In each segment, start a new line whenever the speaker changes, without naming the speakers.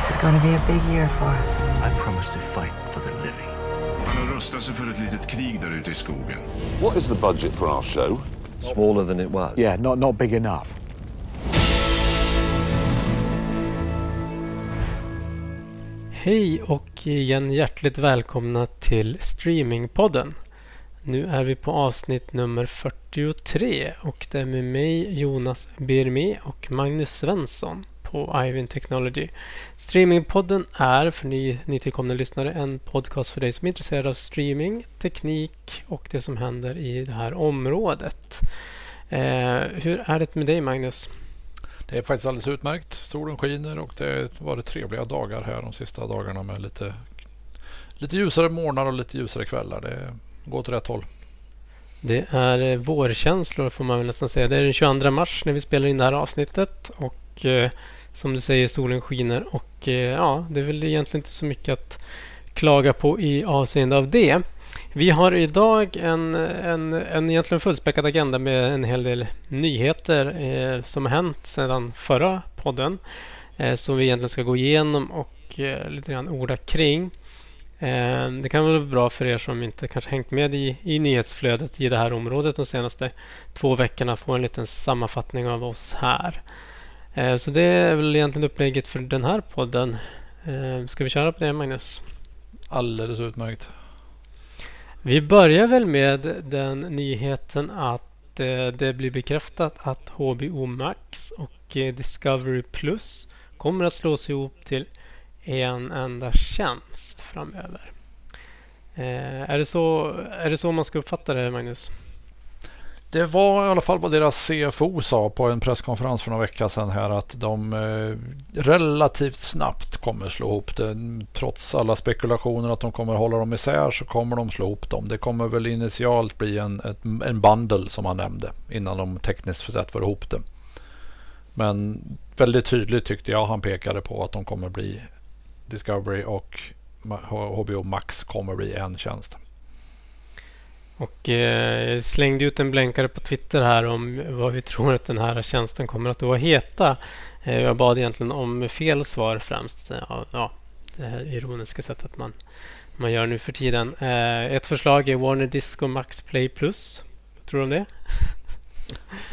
This is going to be a big year for us.
I promise to fight for the living.
Man har rustat sig för ett litet krig där ute i skogen.
What is the budget for our show?
Smaller than it was.
Yeah, not, not big enough.
Hej och igen hjärtligt välkomna till Streamingpodden. Nu är vi på avsnitt nummer 43 och det är med mig Jonas Birmi och Magnus Svensson på Ivin Technology. Streamingpodden är för ni nytillkomna lyssnare en podcast för dig som är intresserad av streaming, teknik och det som händer i det här området. Eh, hur är det med dig Magnus?
Det är faktiskt alldeles utmärkt. Solen skiner och det har varit trevliga dagar här de sista dagarna med lite, lite ljusare morgnar och lite ljusare kvällar. Det går åt rätt håll.
Det är vårkänslor får man väl nästan säga. Det är den 22 mars när vi spelar in det här avsnittet. Och eh, som du säger, solen skiner. Och eh, ja, det är väl egentligen inte så mycket att klaga på i avseende av det. Vi har idag en, en, en egentligen fullspäckad agenda med en hel del nyheter eh, som har hänt sedan förra podden. Eh, som vi egentligen ska gå igenom och eh, lite grann orda kring. Eh, det kan vara bra för er som inte kanske hängt med i, i nyhetsflödet i det här området de senaste två veckorna få en liten sammanfattning av oss här. Eh, så det är väl egentligen upplägget för den här podden. Eh, ska vi köra på det Magnus?
Alldeles utmärkt.
Vi börjar väl med den nyheten att eh, det blir bekräftat att HBO Max och Discovery Plus kommer att slås ihop till en enda tjänst framöver. Är, det så, är det så man ska uppfatta det, Magnus?
Det var i alla fall vad deras CFO sa på en presskonferens för några veckor sedan här att de eh, relativt snabbt kommer slå ihop det. Trots alla spekulationer att de kommer hålla dem isär så kommer de slå ihop dem. Det kommer väl initialt bli en, ett, en bundle som han nämnde innan de tekniskt sett får ihop det. Men väldigt tydligt tyckte jag han pekade på att de kommer bli Discovery och HBO Max kommer bli en tjänst.
Och eh, slängde ut en blänkare på Twitter här om vad vi tror att den här tjänsten kommer att heta. Eh, jag bad egentligen om fel svar främst. Ja, ja, det här ironiska sättet man, man gör nu för tiden. Eh, ett förslag är Warner Disco Max Play Plus. Vad tror du om det?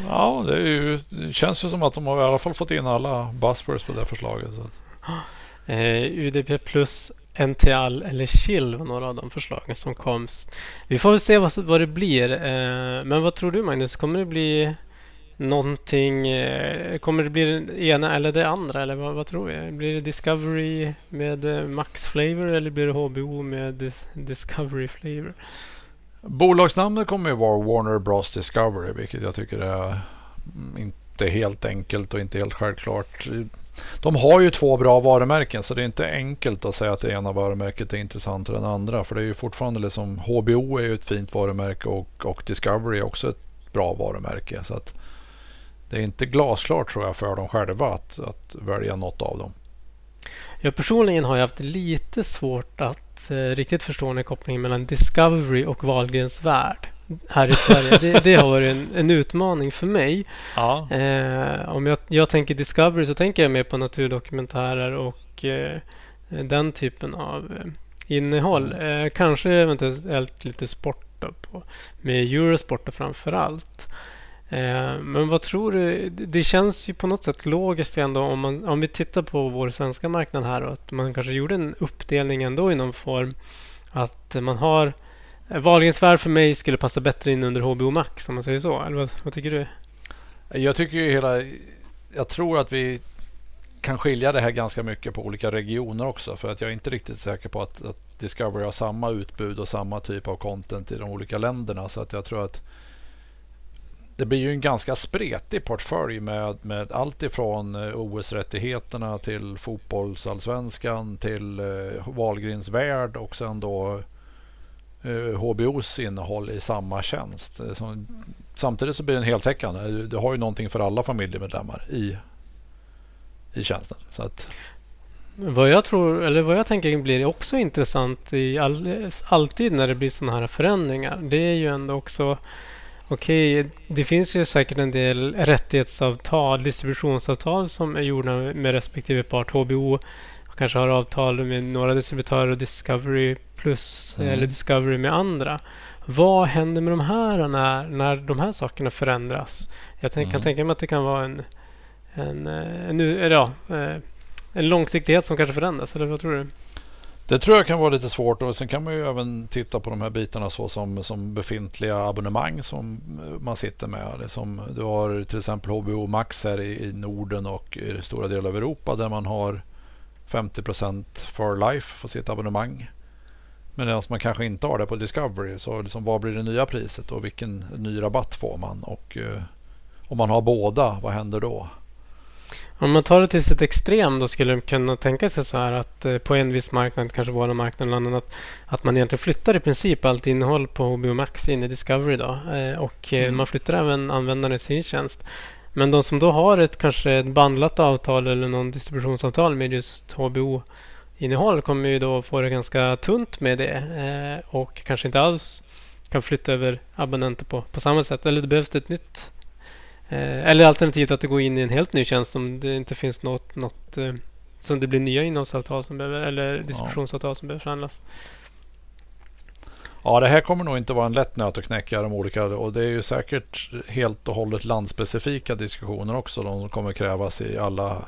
Ja, det, ju, det, känns ju som att de har i alla fall fått in alla buzzwords på det förslaget. Så.
Eh, UDP Plus NTL eller Chill var några av de förslagen som kom. Vi får väl se vad, vad det blir. Eh, men vad tror du Magnus? Kommer det bli någonting? Eh, kommer det bli det ena eller det andra? Eller vad, vad tror vi? Blir det Discovery med eh, Max Flavor eller blir det HBO med Dis Discovery Flavor?
Bolagsnamnet kommer ju vara Warner Bros Discovery, vilket jag tycker är mm, inte inte helt enkelt och inte helt självklart. De har ju två bra varumärken så det är inte enkelt att säga att det ena varumärket är intressantare än det andra. För det är ju fortfarande liksom HBO är ju ett fint varumärke och, och Discovery är också ett bra varumärke. Så att det är inte glasklart tror jag för dem själva att, att välja något av dem.
Jag personligen har jag haft lite svårt att eh, riktigt förstå den här kopplingen mellan Discovery och Wahlgrens värld här i Sverige. Det, det har varit en, en, utmaning för mig.
Ja.
Eh, om jag, jag tänker Discovery så tänker jag mer på naturdokumentärer och eh, den typen av eh, innehåll. Eh, kanske eventuellt lite sport då på, med Eurosport framför allt. Eh, men vad tror du? Det känns ju på något sätt logiskt ändå om, man, om vi tittar på vår svenska marknad här och att man kanske gjorde en uppdelning ändå i någon form. Att man har Eh, Wahlgrens värld för mig skulle passa bättre in under HBO Max om man säger så. Eller vad, vad tycker du?
Jag tycker ju hela... Jag tror att vi kan skilja det här ganska mycket på olika regioner också. För att jag är inte riktigt säker på att, att Discovery har samma utbud och samma typ av content i de olika länderna. Så att jag tror att det blir ju en ganska spretig portfölj med, med allt ifrån eh, OS-rättigheterna till fotbollsallsvenskan till eh, Wahlgrens värld och sen då Eh, HBOs innehåll i samma tjänst. Eh, samtidigt så blir den heltäckande. Eh, du har ju någonting för alla familjemedlemmar i, i tjänsten. Så att...
Vad jag tror, eller vad jag tänker blir också intressant i all, alltid när det blir sådana här förändringar. Det är ju ändå också Okej, okay, det finns ju säkert en del rättighetsavtal, distributionsavtal som är gjorda med respektive part. HBO kanske har avtal med några distributörer och Discovery plus mm. eller Discovery med andra. Vad händer med de här när, när de här sakerna förändras? Jag tänk, mm. kan tänka mig att det kan vara en, en, en, en, ja, eh, en långsiktighet som kanske förändras. Eller vad tror du?
Det tror jag kan vara lite svårt och sen kan man ju även titta på de här bitarna så som, som befintliga abonnemang som man sitter med. Som du har till exempel HBO Max här i, i Norden och i stora delar av Europa där man har 50% for life för sitt abonnemang. Men man kanske inte har det på Discovery så liksom, vad blir det nya priset och vilken ny rabatt får man? Och eh, om man har båda, vad händer då?
Om man tar det till sitt extrem då skulle de kunna tänka sig så här att eh, på en viss marknad, kanske vår marknad eller annan, att, att man egentligen flyttar i princip allt innehåll på HBO Max in i Discovery då. Eh, och eh, mm. man flyttar även användaren i sin tjänst. Men de som då har ett kanske ett bandlat avtal eller någon distributionsavtal med just HBO-innehåll kommer ju då få det ganska tunt med det eh, och kanske inte alls kan flytta över abonnenter på, på samma sätt. Eller det behövs ett nytt Eh, eller alternativt att det går in i en helt ny tjänst om det inte finns något, något eh, som det blir nya innehållsavtal som behöver, eller distributionsavtal som behöver förhandlas.
Ja, det här kommer nog inte vara en lätt nöt att knäcka de olika och det är ju säkert helt och hållet landspecifika diskussioner också. De kommer krävas i alla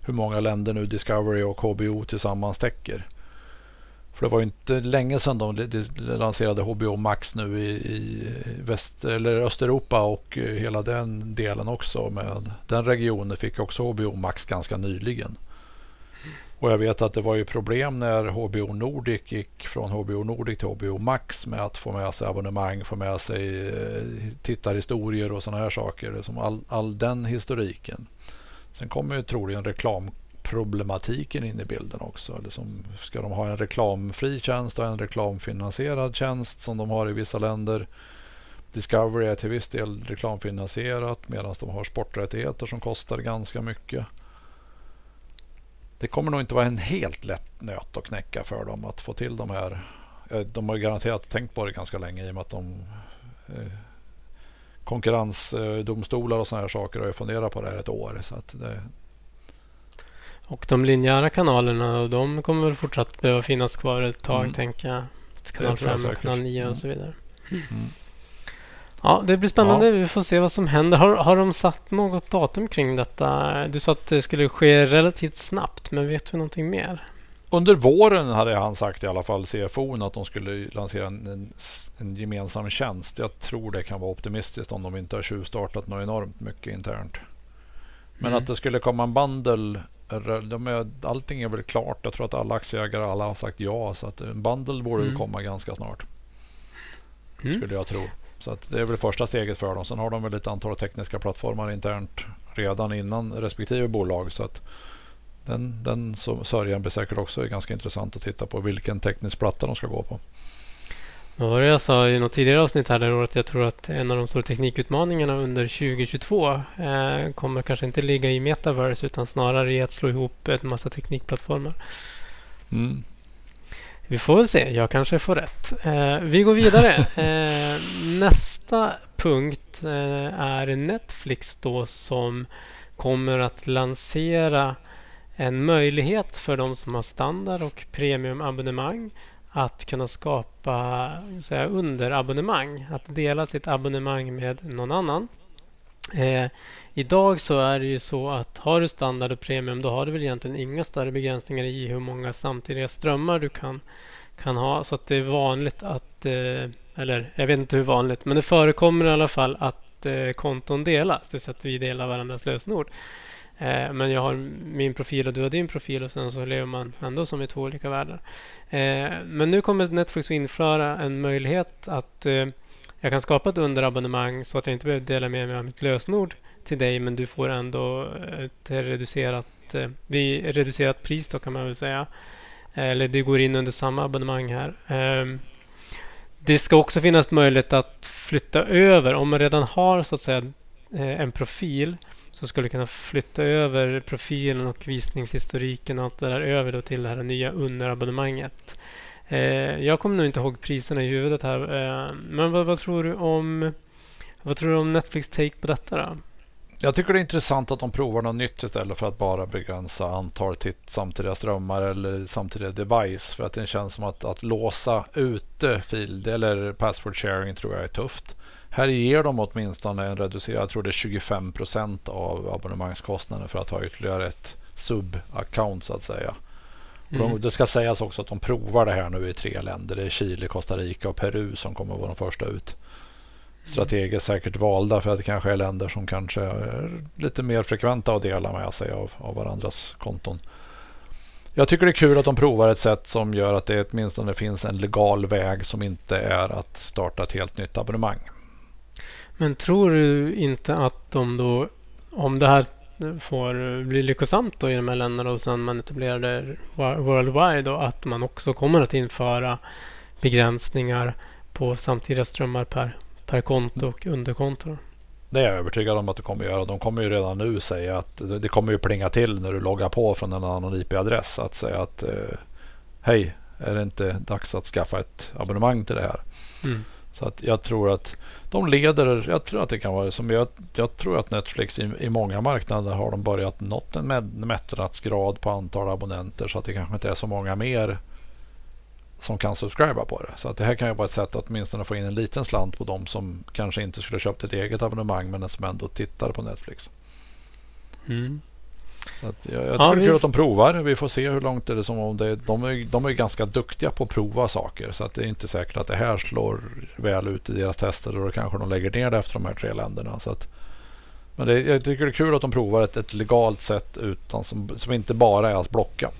hur många länder nu Discovery och HBO tillsammans täcker. För det var ju inte länge sedan de lanserade HBO Max nu i, i väst, eller Östeuropa och eh, hela den delen också. Med den regionen fick också HBO Max ganska nyligen. Och jag vet att det var ju problem när HBO Nordic gick från HBO Nordic till HBO Max med att få med sig abonnemang, få med sig eh, tittarhistorier och sådana här saker. Som all, all den historiken. Sen kommer ju troligen reklamproblematiken in i bilden också. Liksom, ska de ha en reklamfri tjänst och en reklamfinansierad tjänst som de har i vissa länder? Discovery är till viss del reklamfinansierat medan de har sporträttigheter som kostar ganska mycket. Det kommer nog inte vara en helt lätt nöt att knäcka för dem att få till de här. De har garanterat tänkt på det ganska länge i och med att de eh, konkurrensdomstolar och sådana här saker har ju funderat på det här ett år. Så att det,
och de linjära kanalerna, de kommer väl fortsatt behöva finnas kvar ett tag, mm. tänker jag. Kanal 5 och kanal 9 mm. och så vidare. Mm. Ja, det blir spännande. Ja. Vi får se vad som händer. Har, har de satt något datum kring detta? Du sa att det skulle ske relativt snabbt, men vet vi någonting mer?
Under våren hade han sagt i alla fall, CFO, att de skulle lansera en, en, en, gemensam tjänst. Jag tror det kan vara optimistiskt om de inte har tjuvstartat något enormt mycket internt. Men mm. att det skulle komma en bundle de är, allting är väl klart. Jag tror att alla aktieägare alla har sagt ja. Så att en bundle borde mm. komma ganska snart. Mm. Skulle jag tro. Så att det är väl första steget för dem. Sen har de väl ett antal tekniska plattformar internt redan innan respektive bolag. Så att den, den sörjan blir säkert också ganska intressant att titta på vilken teknisk platta de ska gå på.
Vad var det jag sa i något tidigare avsnitt här där att jag tror att en av de stora teknikutmaningarna under 2022 eh, kommer kanske inte ligga i metaverse utan snarare i att slå ihop en massa teknikplattformar. Mm. Vi får väl se. Jag kanske får rätt. Eh, vi går vidare. eh, nästa punkt eh, är Netflix då som kommer att lansera en möjlighet för de som har standard och premiumabonnemang att kunna skapa underabonnemang. Att dela sitt abonnemang med någon annan. Eh, idag så är det ju så att har du standard och premium då har du väl egentligen inga större begränsningar i hur många samtidiga strömmar du kan, kan ha. Så att det är vanligt att, eh, eller jag vet inte hur vanligt, men det förekommer i alla fall att eh, konton delas. Det vill säga att vi delar varandras lösenord. Eh, men jag har min profil och du har din profil och sen så lever man ändå som i två olika världar. Eh, men nu kommer Netflix att införa en möjlighet att eh, jag kan skapa ett underabonnemang så att jag inte behöver dela med mig av mitt lösenord till dig men du får ändå ett reducerat, eh, vid reducerat pris då kan man väl säga. Eller det går in under samma abonnemang här. Ehm, det ska också finnas möjlighet att flytta över om man redan har så att säga eh, en profil så skulle kunna flytta över profilen och visningshistoriken och allt det där över då till det här nya underabonnemanget. Eh, jag kommer nog inte ihåg priserna i huvudet här. Eh, men vad, vad, tror du om vad tror du om Netflix take på detta då?
Jag tycker det är intressant att de provar något nytt istället för att bara begränsa antalet samtidiga strömmar eller samtidiga device. För att det känns som att, att låsa ute fil eller password sharing tror jag är tufft. Här ger de åtminstone en reducerad, jag tror det är 25 procent av abonnemangskostnaden för att ha ytterligare ett sub-account så att säga. Mm. De, det ska sägas också att de provar det här nu i tre länder. Det är Chile, Costa Rica och Peru som kommer att vara de första ut. Strategiskt säkert valda för att det kanske är länder som kanske är lite mer frekventa att dela med sig av, av varandras konton. Jag tycker det är kul att de provar ett sätt som gör att det åtminstone finns en legal väg som inte är att starta ett helt nytt abonnemang.
Men tror du inte att de då, om det här får bli lyckosamt då i de här länderna och sen man etablerar det worldwide och att man också kommer att införa begränsningar på samtida strömmar per, per konto och underkonto?
Det är jag övertygad om att det kommer att göra. De kommer ju redan nu säga att det kommer ju plinga till när du loggar på från en annan IP-adress. Att säga att eh, hej, är det inte dags att skaffa ett abonnemang till det här? Mm. Så att jag tror att de leder, jag tror att det kan vara som jag, jag tror att Netflix i, i många marknader har de börjat nått en mättnadsgrad på antal abonnenter så att det kanske inte är så många mer som kan subscriba på det. Så att det här kan ju vara ett sätt att åtminstone få in en liten slant på de som kanske inte skulle köpt ett eget abonnemang men som ändå tittar på Netflix. Mm. Så att jag, jag ja, tror det är kul att de provar. Vi får se hur långt det är som om det, de, är, de är ganska duktiga på att prova saker. Så att det är inte säkert att det här slår väl ut i deras tester. Och då kanske de lägger ner det efter de här tre länderna. Så att, men det, jag tycker det är kul att de provar ett, ett legalt sätt utan, som, som inte bara är att blocka.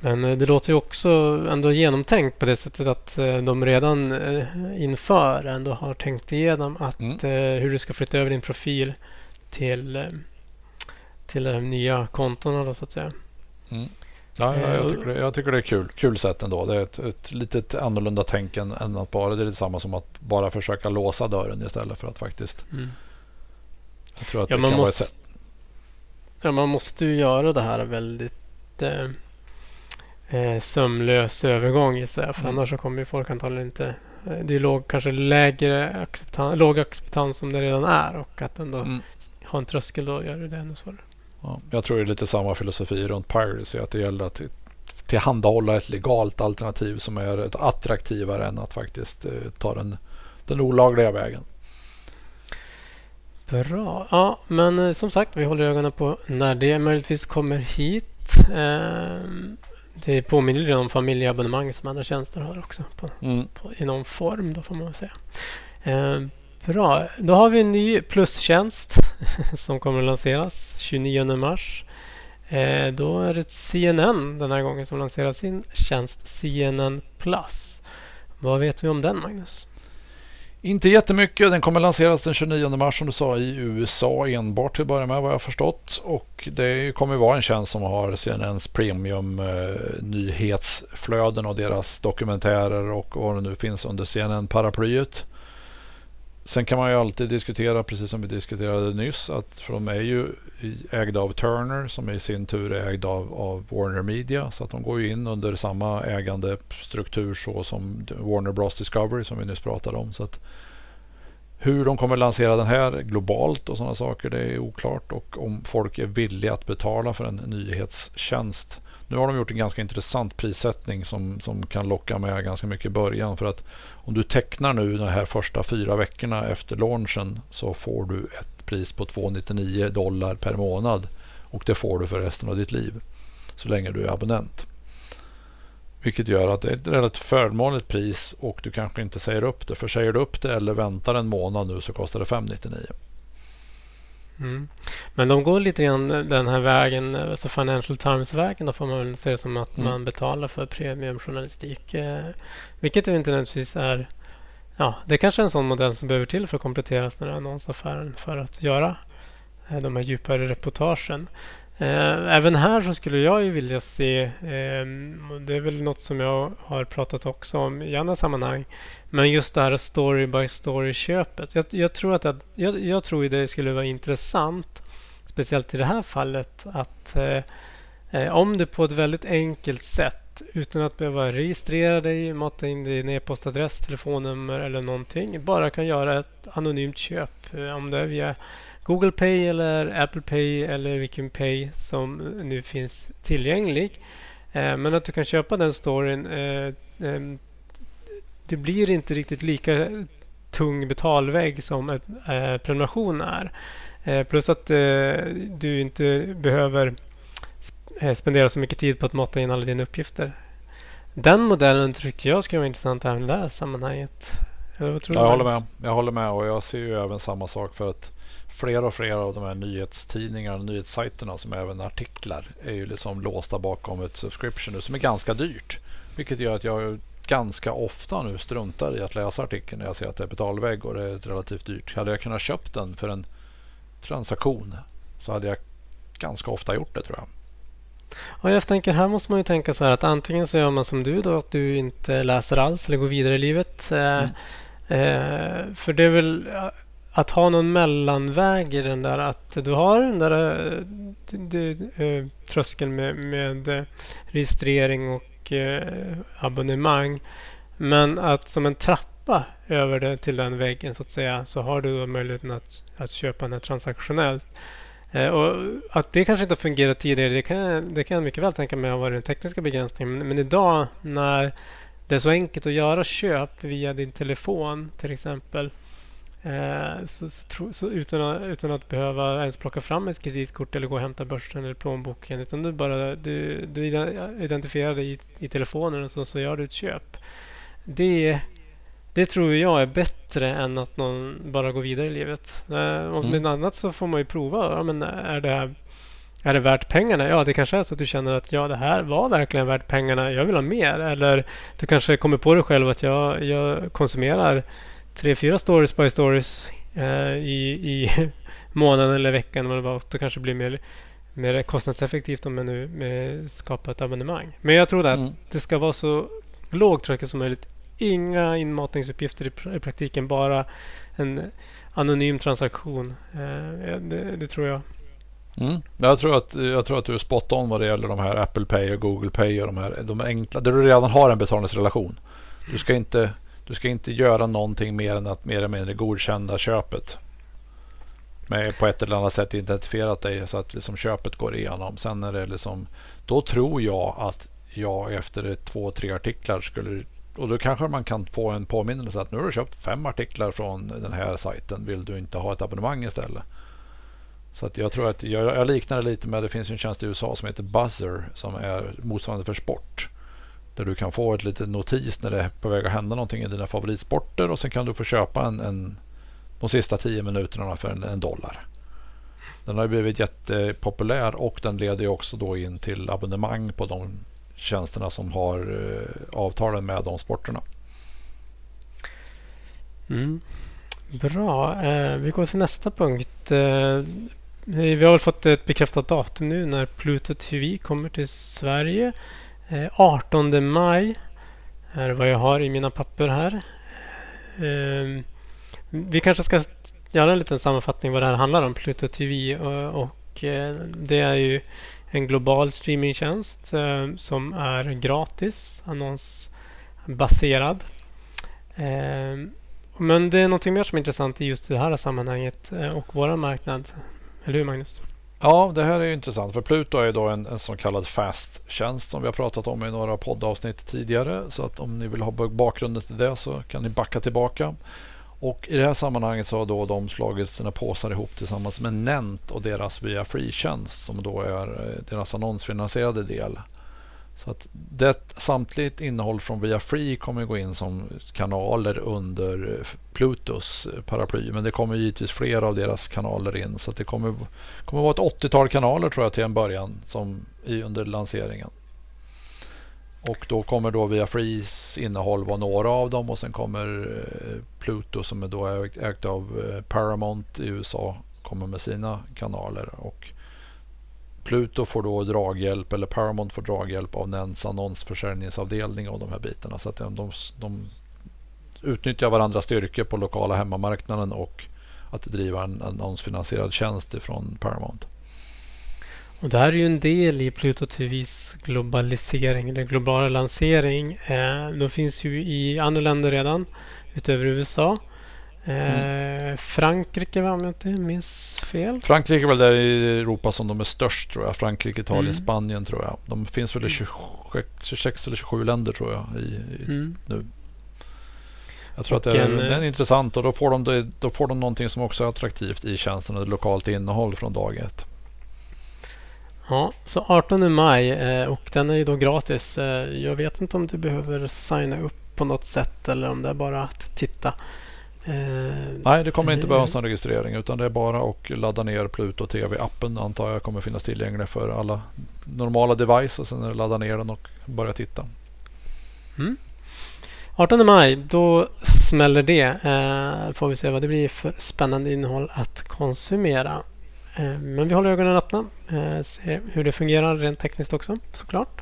Men eh, det låter ju också ändå genomtänkt på det sättet att eh, de redan eh, inför ändå har tänkt igenom att mm. hur du ska flytta över din profil till till de nya kontona då så att säga.
Mm. Ja, ja, jag, tycker det, jag tycker det är kul. Kul sätt ändå. Det är ett, ett litet annorlunda tänk än, än att bara, det är detsamma som att bara försöka låsa dörren istället för att faktiskt. Mm. Jag tror att ja, det kan måste, vara ett sätt.
Ja, man måste ju göra det här väldigt eh, eh sömlös övergång i sig. För mm. annars så kommer ju folk antagligen inte eh, det är låg, kanske lägre acceptans, låg acceptans som det redan är och att ändå mm. ha en tröskel då gör det ännu svårare.
Ja, jag tror det är lite samma filosofi runt piracy. Att det gäller att tillhandahålla ett legalt alternativ som är attraktivare än att faktiskt eh, ta den, den olagliga vägen.
Bra. Ja, men eh, som sagt, vi håller ögonen på när det möjligtvis kommer hit. Eh, det påminner lite om familjeabonnemang som andra tjänster har också på, mm. på, i någon form. Då får man säga. Bra. Då har vi en ny plustjänst som kommer att lanseras 29 mars. Eh, då är det CNN den här gången som lanserar sin tjänst CNN Plus. Vad vet vi om den, Magnus?
Inte jättemycket. Den kommer lanseras den 29 mars som du sa i USA enbart till att börja med vad jag har förstått. Och det kommer vara en tjänst som har CNNs premium eh, nyhetsflöden och deras dokumentärer och vad det nu finns under CNN-paraplyet. Sen kan man ju alltid diskutera, precis som vi diskuterade nyss, att för de är ju ägda av Turner som i sin tur är ägda av, av Warner Media. Så att de går ju in under samma ägandestruktur så som Warner Bros Discovery som vi nyss pratade om. Så att hur de kommer lansera den här globalt och sådana saker det är oklart. Och om folk är villiga att betala för en nyhetstjänst nu har de gjort en ganska intressant prissättning som, som kan locka med ganska mycket i början. För att om du tecknar nu de här första fyra veckorna efter launchen så får du ett pris på 299 dollar per månad. Och det får du för resten av ditt liv. Så länge du är abonnent. Vilket gör att det är ett relativt förmånligt pris och du kanske inte säger upp det. För säger du upp det eller väntar en månad nu så kostar det 599.
Mm. Men de går lite grann den här vägen, alltså Financial Times-vägen. Då får man väl se det som att mm. man betalar för premiumjournalistik. Eh, vilket inte nödvändigtvis är... Ja, det är kanske är en sån modell som behöver till för att komplettera den här annonsaffären för att göra eh, de här djupare reportagen. Eh, även här så skulle jag ju vilja se, eh, det är väl något som jag har pratat också om i andra sammanhang, men just det här story by story-köpet. Jag, jag, tror att jag, jag, tror det skulle vara intressant, speciellt i det här fallet, att eh, eh, om du på ett väldigt enkelt sätt utan att behöva registrera dig, mata in din e-postadress, telefonnummer eller någonting. Bara kan göra ett anonymt köp. Eh, om det är via Google Pay eller Apple Pay eller vilken Pay som nu finns tillgänglig. Eh, men att du kan köpa den storyn. Eh, ehm, det blir inte riktigt lika tung betalvägg som en prenumeration är. Plus att du inte behöver spendera så mycket tid på att mata in alla dina uppgifter. Den modellen tycker jag skulle vara intressant även i det här sammanhanget.
Eller vad tror jag håller med. Jag håller med och jag ser ju även samma sak för att fler och fler av de här nyhetstidningarna och nyhetssajterna som även artiklar är ju liksom låsta bakom ett subscription som är ganska dyrt. Vilket gör att jag ganska ofta nu struntar i att läsa artikeln när jag ser att det är betalvägg och det är relativt dyrt. Hade jag kunnat köpt den för en transaktion så hade jag ganska ofta gjort det tror jag.
Och jag tänker här måste man ju tänka så här att antingen så gör man som du då att du inte läser alls eller går vidare i livet. Eh, mm. Eh, för det är väl att ha någon mellanväg i den där att du har den där eh, eh, tröskeln med, med eh, registrering och eh, abonnemang. Men att som en trappa över det till den väggen så att säga så har du möjligheten att, att köpa den här transaktionellt. Eh, och att det kanske inte har fungerat tidigare det kan, det kan jag mycket väl tänka mig har varit den tekniska begränsningen. Men, men idag när det är så enkelt att göra köp via din telefon till exempel Eh, så, så, så, utan, att, utan att behöva ens plocka fram ett kreditkort eller gå och hämta börsen eller plånboken. Utan du bara du, du identifierar dig i, i telefonen och så, så gör du ett köp. Det, det tror jag är bättre än att någon bara går vidare i livet. Eh, om mm. annat så får man ju prova. Ja, men är, det här, är det värt pengarna? Ja, det kanske är så att du känner att ja, det här var verkligen värt pengarna. Jag vill ha mer. Eller du kanske kommer på dig själv att jag, jag konsumerar tre, fyra stories by stories eh, i, i månaden eller veckan. Eller vad, då kanske blir mer, mer kostnadseffektivt om man nu med skapar ett abonnemang. Men jag tror att mm. det ska vara så lågtröskel som möjligt. Inga inmatningsuppgifter i, i praktiken. Bara en anonym transaktion. Eh, det, det, tror jag.
Mm. Jag, tror att, jag tror att du är spot on vad det gäller de här Apple Pay och Google Pay och de här de enkla. Där du redan har en betalningsrelation. Du ska inte du ska inte göra någonting mer än att mer eller mindre godkänna köpet. Med på ett eller annat sätt identifierat dig så att liksom köpet går igenom. Sen är det liksom, då tror jag att jag efter två, tre artiklar skulle och då kanske man kan få en påminnelse att nu har du köpt fem artiklar från den här sajten. Vill du inte ha ett abonnemang istället? Så att jag tror att jag, jag liknar det lite med det finns en tjänst i USA som heter Buzzer som är motsvarande för sport. Där du kan få ett litet notis när det är på väg att hända någonting i dina favoritsporter och sen kan du få köpa en, en de sista tio minuterna för en, en dollar. Den har blivit jättepopulär och den leder också då in till abonnemang på de tjänsterna som har eh, avtalen med de sporterna.
Mm. Bra. Eh, vi går till nästa punkt. Eh, vi har väl fått ett bekräftat datum nu när Pluto TV kommer till Sverige. Eh, 18 maj är vad jag har i mina papper här. Ehm, vi kanske ska göra en liten sammanfattning vad det här handlar om, Pluto TV. Eh, och eh, det är ju en global streamingtjänst som är gratis, annonsbaserad. Ehm, men det är något mer som är intressant i just det här sammanhanget och vår marknad. Eller hur Magnus?
Ja, det här är intressant för Pluto är då en, en så kallad fast-tjänst som vi har pratat om i några poddavsnitt tidigare. Så att om ni vill ha bakgrunden till det så kan ni backa tillbaka. Och i det här sammanhanget så har då de slagit sina påsar ihop tillsammans med Nent och deras Via Free-tjänst som då är eh, deras annonsfinansierade del. Så att det, samtligt innehåll från Viafree kommer gå in som kanaler under Plutos paraply. Men det kommer givetvis fler av deras kanaler in. Så det kommer, kommer vara ett 80-tal kanaler tror jag till en början som i, under lanseringen. Och då kommer då Viafrees innehåll vara några av dem och sen kommer eh, Pluto som är då ägt av eh, Paramount i USA kommer med sina kanaler. Och Pluto får då draghjälp eller Paramount får draghjälp av Nens annonsförsäljningsavdelning och de här bitarna. Så att de, de, de utnyttjar varandras styrkor på lokala hemmamarknaden och att driva en annonsfinansierad tjänst från Paramount.
Och det här är ju en del i Pluto TVs globalisering eller globala lansering. Eh, de finns ju i andra länder redan utöver USA. Eh, Frankrike va, om jag inte minns fel.
Frankrike är väl där i Europa som de är störst tror jag. Frankrike, Italien,
Mm.
Spanien tror jag. De finns väl i 26, 26 eller 27 länder tror jag i, i
Mm.
nu. Jag tror
Och
att det är,
en, eh,
det är intressant och då får, de det, då får de någonting som också är attraktivt i tjänsten. Ett lokalt innehåll från dag ett.
Ja, så 18 maj eh, och den är ju då gratis. Eh, jag vet inte om du behöver signa upp på något sätt eller om det är bara att titta. Eh,
Nej, det kommer inte
eh,
behövas någon registrering utan det är bara att ladda ner Pluto TV-appen antar jag kommer finnas tillgänglig för alla normala device och sen ladda ner den och börja titta.
18 maj, då smäller det. Eh, får vi se vad det blir för spännande innehåll att konsumera. Eh, men vi håller ögonen öppna. Eh, se hur det fungerar rent tekniskt också såklart.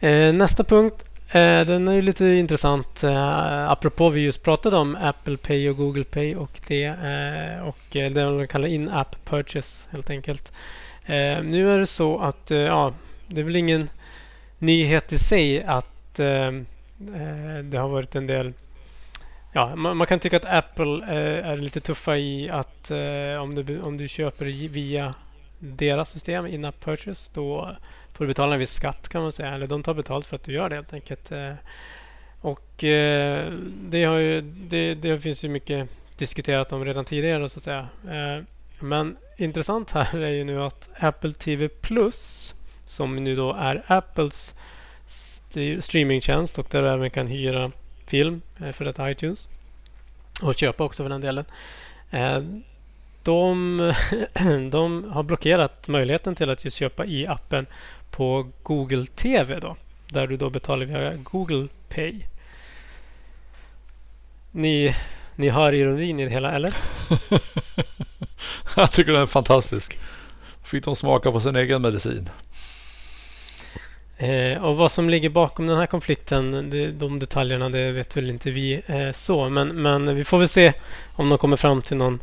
Eh, nästa punkt. Eh, den är ju lite intressant. Eh, apropå vi just pratade om Apple Pay och Google Pay och det. Eh, och eh, det man kallar in-app purchase helt enkelt. Eh, nu är det så att eh, ja, det är väl ingen nyhet i sig att eh, eh Det har varit en del... Ja, man, man kan tycka att Apple eh, är lite tuffa i att eh, om, du, om du köper via deras system, in-app purchase, då får du betala en viss skatt kan man säga. Eller de tar betalt för att du gör det helt enkelt. Eh, och eh, det, har ju, det, det finns ju mycket diskuterat om redan tidigare så att säga. Eh, men intressant här är ju nu att Apple TV Plus som nu då är Apples streamingtjänst och där du även kan hyra film för detta iTunes. Och köpa också för den delen. De, de har blockerat möjligheten till att just köpa i appen på Google TV då. Där du då betalar via Google Pay. Ni, ni hör ironin i det hela, eller?
Jag tycker den är fantastisk. Fick de smaka på sin egen medicin.
Eh, och vad som ligger bakom den här konflikten, det, de detaljerna, det vet väl inte vi eh, så. Men, men vi får väl se om de kommer fram till någon...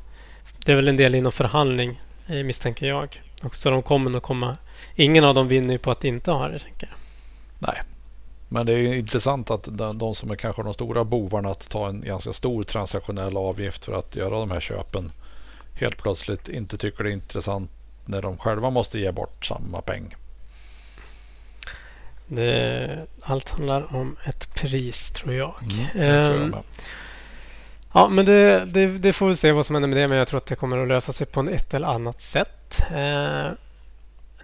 Det är väl en del i någon förhandling, eh, misstänker jag. Och så de kommer nog komma... Ingen av dem vinner ju på att inte ha det, tänker jag.
Nej. Men det är intressant att de, de som är kanske de stora bovarna att ta en ganska stor transaktionell avgift för att göra de här köpen helt plötsligt inte tycker det är intressant när de själva måste ge bort samma peng.
Det, allt handlar om ett pris, tror jag.
Det tror jag
Ehm. Ja, men det, det, det får vi se vad som händer med det. Men jag tror att det kommer att lösa sig på ett eller annat sätt.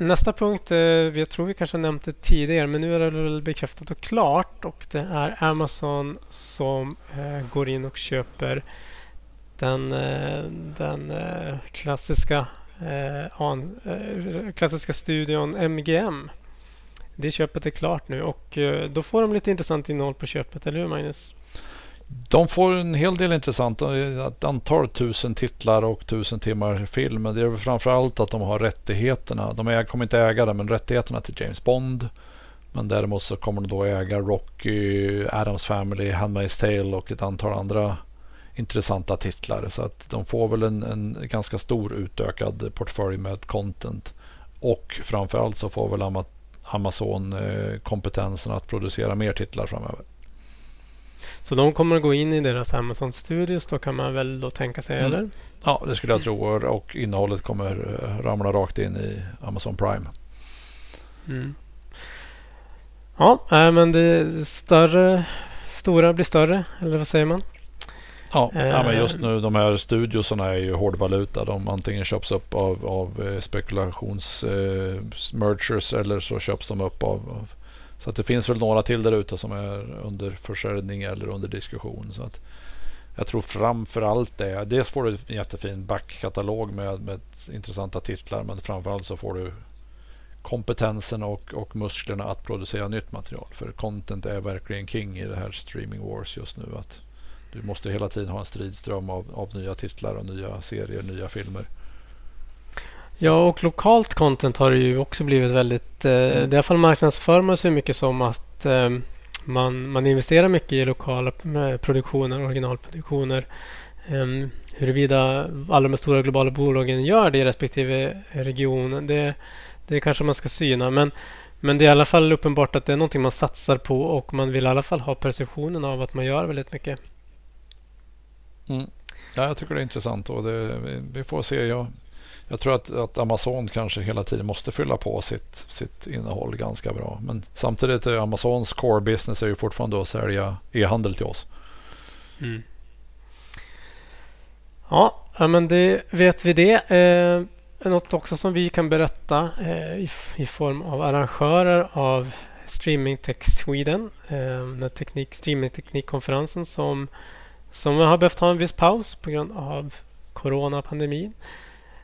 Nästa punkt, eh, jag tror vi kanske har nämnt det tidigare, men nu är det väl bekräftat och klart. Och det är Amazon som eh, går in och köper den, eh, den eh, klassiska, eh, an, eh, klassiska studion MGM. Det köpet är klart nu och då får de lite intressant innehåll på köpet, eller hur Magnus?
De får en hel del intressant ett antal tusen titlar och tusen timmar film. Men det är väl framför allt att de har rättigheterna. De är, kommer inte äga det, men rättigheterna till James Bond. Men däremot så kommer de då äga Rocky, Adams Family, Handmaid's Tale och ett antal andra intressanta titlar. Så att de får väl en, en ganska stor utökad portfölj med content. Och framför allt så får väl Amazon eh, kompetensen att producera mer titlar framöver.
Så de kommer att gå in i deras Amazon Studios då kan man väl då tänka sig,
Mm.
eller?
Ja, det skulle jag tro. Och- innehållet kommer eh, ramla rakt in i Amazon Prime.
Mm. Ja, äh, men det större, stora blir större, eller vad säger man?
Ja, ja, men
Eh.
just nu de här studiosarna är ju hårdvaluta. De antingen köps upp av, av eh, spekulations eh, mergers eller så köps de upp av, av så att det finns väl några till där ute som är under försäljning eller under diskussion. Så att jag tror framför allt det. Dels får du en jättefin backkatalog med, med intressanta titlar. Men framförallt så får du kompetensen och, och musklerna att producera nytt material. För content är verkligen king i det här streaming wars just nu. Att du måste hela tiden ha en stridström av, av nya titlar och nya serier, nya filmer.
Ja, och lokalt content har det ju också blivit väldigt... Eh,
Mm.
Det i alla fall marknadsför man sig mycket som att eh, man, man investerar mycket i lokala eh, produktioner, originalproduktioner. Eh, huruvida alla de stora globala bolagen gör det i respektive region, det, det kanske man ska syna. Men, men det är i alla fall uppenbart att det är någonting man satsar på och man vill i alla fall ha perceptionen av att man gör väldigt mycket.
Mm. Ja, jag tycker det är intressant och det, vi, vi, får se. Jag, jag tror att, att, Amazon kanske hela tiden måste fylla på sitt, sitt innehåll ganska bra. Men samtidigt är Amazons core business är ju fortfarande att sälja e-handel till oss. Mm.
Ja, men det vet vi det. Eh, något också som vi kan berätta eh, i, i, form av arrangörer av Streaming Tech Sweden, eh, den teknik, streamingteknikkonferensen som, som har behövt ha en viss paus på grund av coronapandemin.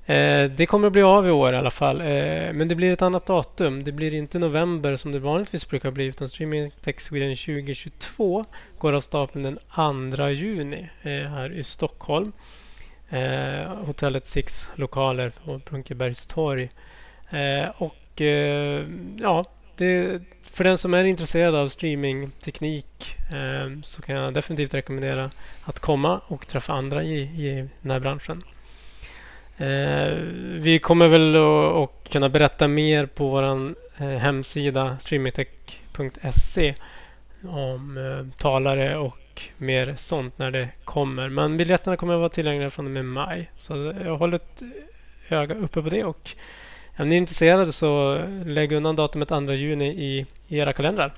Eh, det kommer att bli av i år i alla fall, eh, men det blir ett annat datum. Det blir inte november som det vanligtvis brukar bli utan Streaming Tech Sweden 2022 går av stapeln den 2 juni eh, här i Stockholm hotellet Six lokaler på Brunkebergstorg. Och ja, det, för den som är intresserad av streamingteknik så kan jag definitivt rekommendera att komma och träffa andra i, i den här branschen. Eh, vi kommer väl att kunna berätta mer på vår eh, hemsida streamingtech.se om eh, talare och mer sånt när det kommer. Men biljetterna kommer att vara tillgängliga från och med maj. Så jag håller ett öga uppe på det. Och om ni är intresserade så lägg undan datumet 2 juni i, i era kalendrar.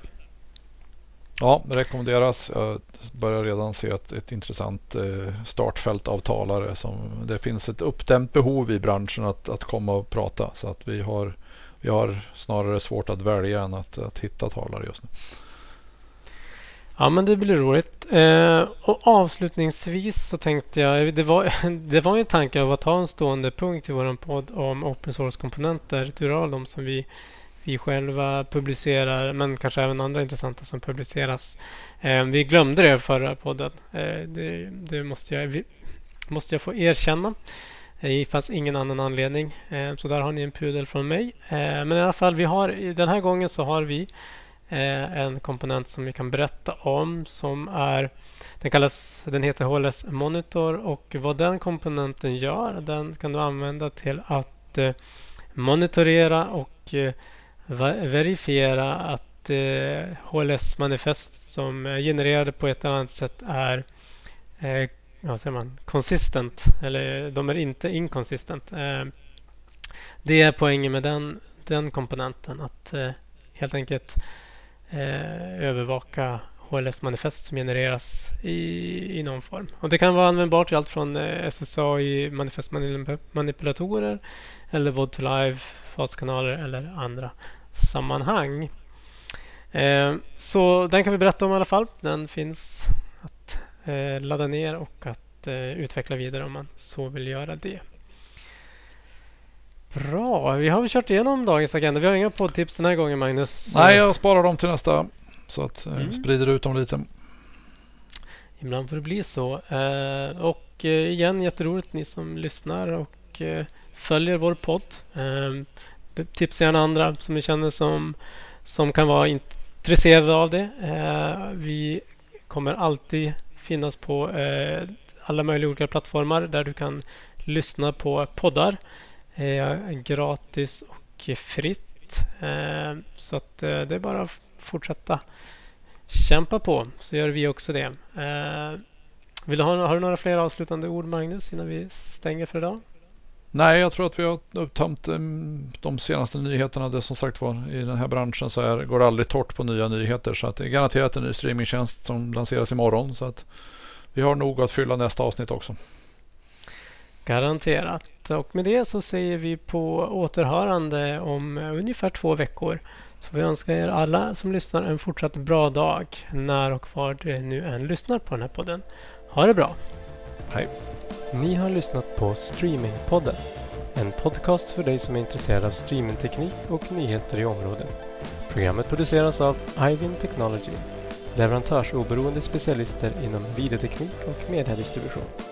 Ja, det rekommenderas. Jag börjar redan se ett, ett intressant eh, startfält av talare. Som, det finns ett uppdämt behov i branschen att, att komma och prata. Så att vi har, vi har snarare svårt att välja än att, att hitta talare just nu.
Ja, men det blir roligt. Eh, och avslutningsvis så tänkte jag... Eh, det var, det var en tanke av att ha en stående punkt i vår podd om open source-komponenter. Ett de som vi, vi själva publicerar, men kanske även andra intressanta som publiceras. Eh, vi glömde det förra podden. Eh, det, det måste, jag, måste jag få erkänna. Eh, det fanns ingen annan anledning. Så där har ni en pudel från mig. Men i alla fall, vi har, den här gången så har vi en komponent som vi kan berätta om som är den, kallas, den heter HLS Monitor och vad den komponenten gör den kan du använda till att monitorera och verifiera att eh, HLS manifest som är genererade på ett eller annat sätt är eh, vad säger man, consistent eller de är inte inconsistent. Eh, det är poängen med den, den komponenten att helt enkelt eh, övervaka HLS-manifest som genereras i, i någon form. Och Det kan vara användbart i allt från eh, SSAI manifestmanipulatorer eller VOD to Live, faskanaler eller andra sammanhang. Eh, så den kan vi berätta om i alla fall. Den finns att eh, ladda ner och att eh, utveckla vidare om man så vill göra det. Bra, vi har väl kört igenom dagens agenda. Vi har inga poddtips den här gången Magnus.
Nej, jag sparar dem till nästa. Så att eh, mm. sprider ut dem lite.
Ibland får det bli så. Eh, och eh, igen, jätteroligt ni som lyssnar och följer vår podd. Tipsa gärna andra som ni känner som, som kan vara intresserade av det. Eh, vi kommer alltid finnas på eh, alla möjliga olika plattformar där du kan lyssna på poddar eh, gratis och fritt. Eh, så att eh, det är bara att fortsätta kämpa på så gör vi också det. Eh, vill du ha, har du några fler avslutande ord Magnus innan vi stänger för idag?
Nej, jag tror att vi har upptömt de senaste nyheterna. Det som sagt var i den här branschen så är, går det aldrig torrt på nya nyheter. Så att det är garanterat en ny streamingtjänst som lanseras imorgon. Så att vi har nog att fylla nästa avsnitt också.
Garanterat. Och med det så säger vi på återhörande om ungefär två veckor. Så vi önskar er alla som lyssnar en fortsatt bra dag när och var du nu än lyssnar på den här podden. Ha det bra!
Hej!
Ni har lyssnat på Streamingpodden. En podcast för dig som är intresserad av streamingteknik och nyheter i området. Programmet produceras av Ivin Technology, leverantörsoberoende specialister inom videoteknik och mediedistribution.